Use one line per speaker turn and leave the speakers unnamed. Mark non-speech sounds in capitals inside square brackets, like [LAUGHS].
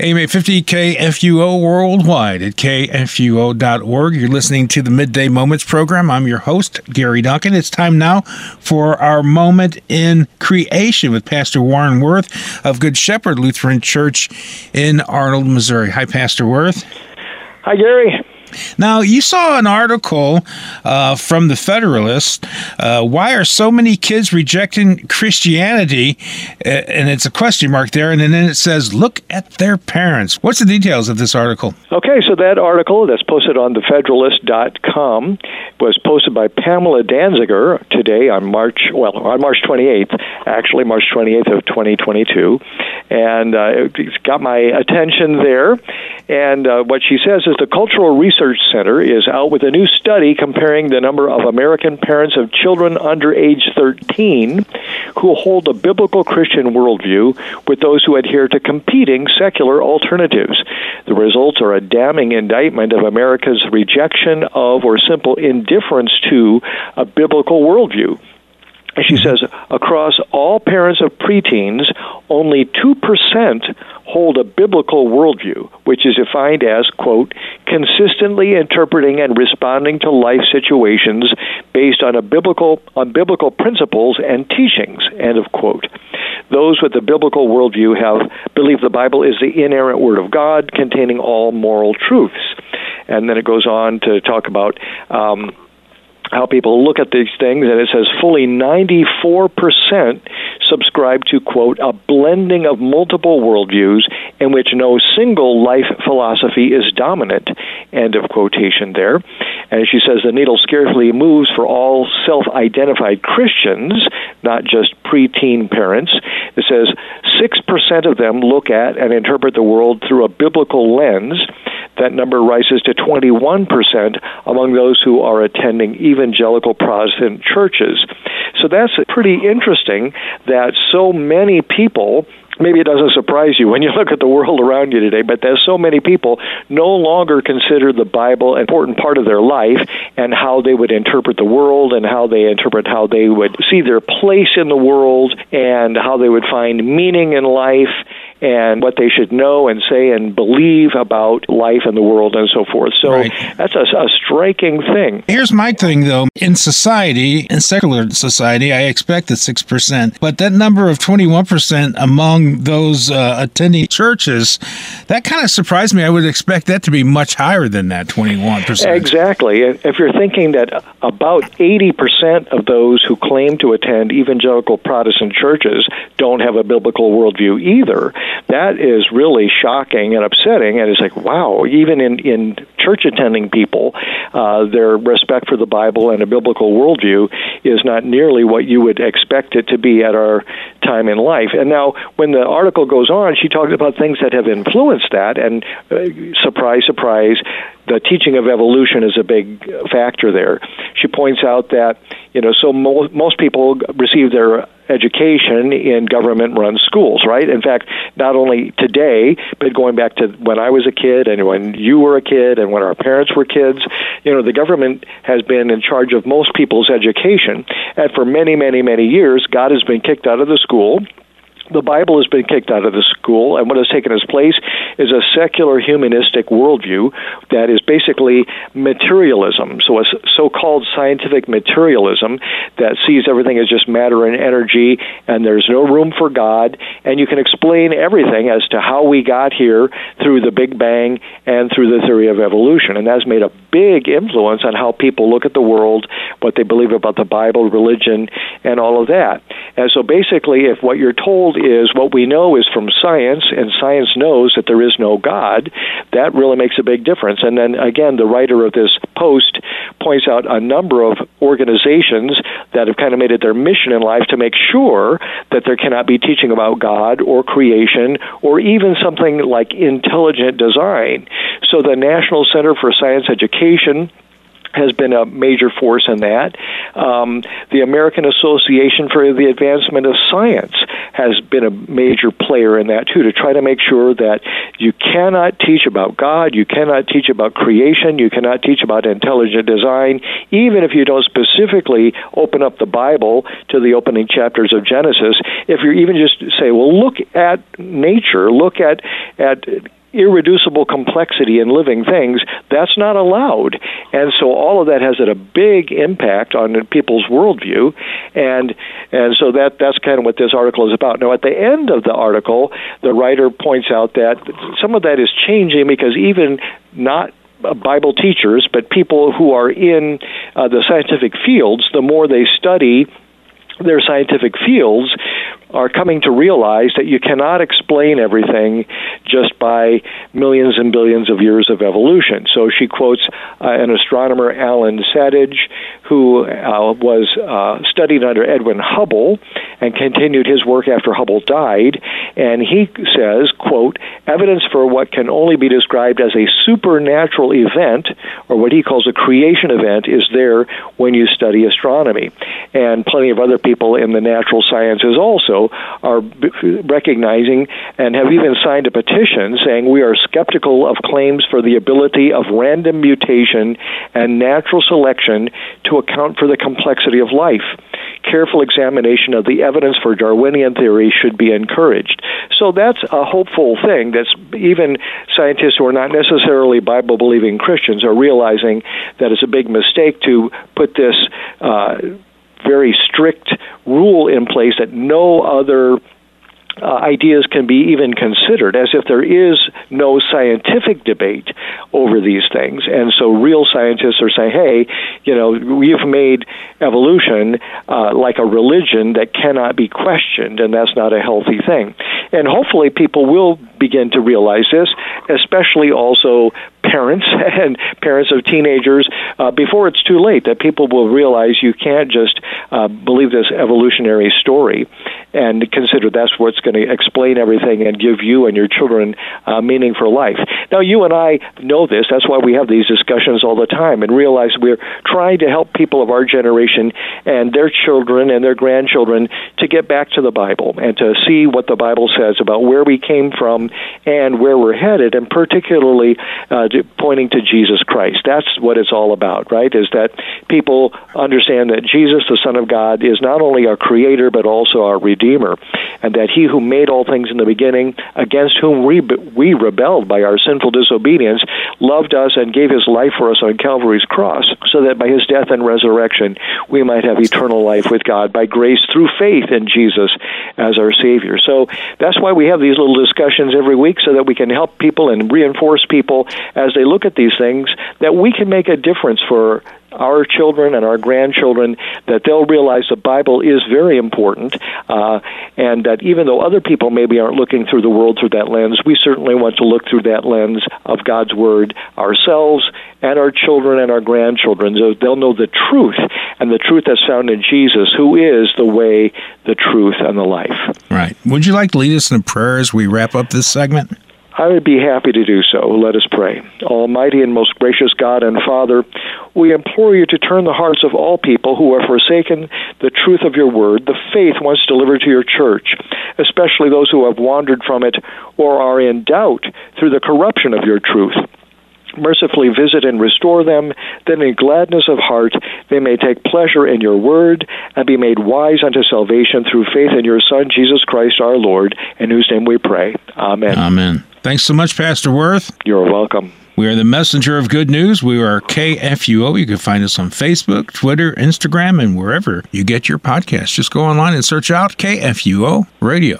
AM 850 KFUO worldwide at kfuo.org. You're listening to the Midday Moments program. I'm your host, Gary Duncan. It's time now for our moment in creation with Pastor Warren Woerth of Good Shepherd Lutheran Church in Arnold, Missouri. Hi, Pastor Woerth.
Hi, Gary.
Now, you saw an article uh, from the Federalist. Uh, why are so many kids rejecting Christianity? And it's a question mark there. And then it says, look at their parents. What's the details of this article?
Okay, so that article that's posted on thefederalist.com was posted by Pamela Danziger today on March, well, on March 28th, actually, March 28th of 2022. And uh, it's got my attention there. And uh, what she says is the Cultural Research Center is out with a new study comparing the number of American parents of children under age 13 who hold a biblical Christian worldview with those who adhere to competing secular alternatives. The results are a damning indictment of America's rejection of or simple indifference to a biblical worldview. And she says across all parents of preteens, only 2% hold a biblical worldview, which is defined as, quote, consistently interpreting and responding to life situations based on a biblical on biblical principles and teachings, end of quote. Those with the biblical worldview have believe the Bible is the inerrant word of God containing all moral truths. And then it goes on to talk about um, how people look at these things, and it says fully 94% subscribe to, quote, a blending of multiple worldviews in which no single life philosophy is dominant, end of quotation there. And she says the needle scarcely moves for all self identified Christians, not just preteen parents. It says 6% of them look at and interpret the world through a biblical lens. That number rises to 21% among those who are attending evangelical Protestant churches. So that's pretty interesting that so many people maybe it doesn't surprise you when you [LAUGHS] look at the world around you today, but there's so many people no longer consider the Bible an important part of their life and how they would interpret the world and how they interpret how they would see their place in the world and how they would find meaning in life and what they should know and say and believe about life and the world and so forth. So right. that's a, a, striking thing.
Here's my thing, though. In society, in secular society, I expect the 6%, but that number of 21% among those uh, attending churches, that kind of surprised me. I would expect that to be much higher than that 21%.
Exactly. If you're thinking that about 80% of those who claim to attend evangelical Protestant churches don't have a biblical worldview either, that is really shocking and upsetting. And it's like, wow, even in, in church attending people, uh, their respect for the Bible and a biblical worldview is not nearly what you would expect it to be at our time in life. And now, when the article goes on, she talks about things that have influenced that, and uh, surprise, surprise, the teaching of evolution is a big factor there. She points out that you know so mo- most people receive their education in government run schools, right? In fact, not only today, but going back to when I was a kid and when you were a kid and when our parents were kids, you know, the government has been in charge of most people's education. And for many, many, many years, God has been kicked out of the school the Bible has been kicked out of the school, and what has taken its place is a secular humanistic worldview that is basically materialism. So, a so called scientific materialism that sees everything as just matter and energy, and there's no room for God, and you can explain everything as to how we got here through the Big Bang and through the theory of evolution. And that's made a big influence on how people look at the world, what they believe about the Bible, religion, and all of that. And so, basically, if what you're told is what we know is from science, and science knows that there is no God, that really makes a big difference. And then again, the writer of this post points out a number of organizations that have kind of made it their mission in life to make sure that there cannot be teaching about God or creation or even something like intelligent design. So the National Center for Science Education has been a major force in that. Um, the American Association for the Advancement of Science has been a major player in that too, to try to make sure that you cannot teach about God, you cannot teach about creation, you cannot teach about intelligent design, even if you don't specifically open up the Bible to the opening chapters of Genesis. If you even just say, well, look at nature, look at at irreducible complexity in living things, that's not allowed. And so all of that has a big impact on people's worldview. And and so that that's kind of what this article is about. Now at the end of the article, the writer points out that some of that is changing because even not Bible teachers, but people who are in uh, the scientific fields, the more they study their scientific fields, are coming to realize that you cannot explain everything just by millions and billions of years of evolution. So she quotes uh, an astronomer, Alan Sandage, who uh, was uh, studied under Edwin Hubble and continued his work after Hubble died. And he says, quote, evidence for what can only be described as a supernatural event, or what he calls a creation event, is there when you study astronomy. And plenty of other people in the natural sciences also are recognizing and have even signed a petition saying we are skeptical of claims for the ability of random mutation and natural selection to account for the complexity of life. Careful examination of the evidence for Darwinian theory should be encouraged. So that's a hopeful thing that's even scientists who are not necessarily Bible believing Christians are realizing that it's a big mistake to put this uh, very strict rule in place that no other uh, ideas can be even considered, as if there is no scientific debate over these things. And so, real scientists are saying, hey, you know, we've made evolution uh, like a religion that cannot be questioned, and that's not a healthy thing. And hopefully, people will begin to realize this, especially also parents [LAUGHS] and parents of teenagers uh, before it's too late that people will realize you can't just uh, believe this evolutionary story and consider that's what's going to explain everything and give you and your children uh, meaning for life. Now, you and I know this. That's why we have these discussions all the time and realize we're trying to help people of our generation and their children and their grandchildren to get back to the Bible and to see what the Bible says about where we came from and where we're headed, and particularly uh, pointing to Jesus Christ. That's what it's all about, right? Is that people understand that Jesus, the Son of God, is not only our Creator but also our Redeemer, and that He who made all things in the beginning, against whom we we rebelled by our sinful disobedience, loved us and gave His life for us on Calvary's cross, so that by His death and resurrection we might have eternal life with God by grace through faith in Jesus as our Savior. So that's why we have these little discussions every week, so that we can help people and reinforce people as they look at these things that we can make a difference for our children and our grandchildren that they'll realize the Bible is very important, uh, and that even though other people maybe aren't looking through the world through that lens, we certainly want to look through that lens of God's Word ourselves and our children and our grandchildren. So they'll know the truth, and the truth that's found in Jesus, who is the way, the truth, and the life.
Right. Would you like to lead us in a prayer as we wrap up this segment?
I would be happy to do so. Let us pray. Almighty and most gracious God and Father, we implore you to turn the hearts of all people who have forsaken the truth of your word, the faith once delivered to your church, especially those who have wandered from it or are in doubt through the corruption of your truth mercifully visit and restore them, that in gladness of heart they may take pleasure in your word and be made wise unto salvation through faith in your Son, Jesus Christ our Lord, in whose name we pray. Amen.
Amen. Thanks so much, Pastor Woerth.
You're welcome.
We are the messenger of good news. We are KFUO. You can find us on Facebook, Twitter, Instagram, and wherever you get your podcasts. Just go online and search out KFUO Radio.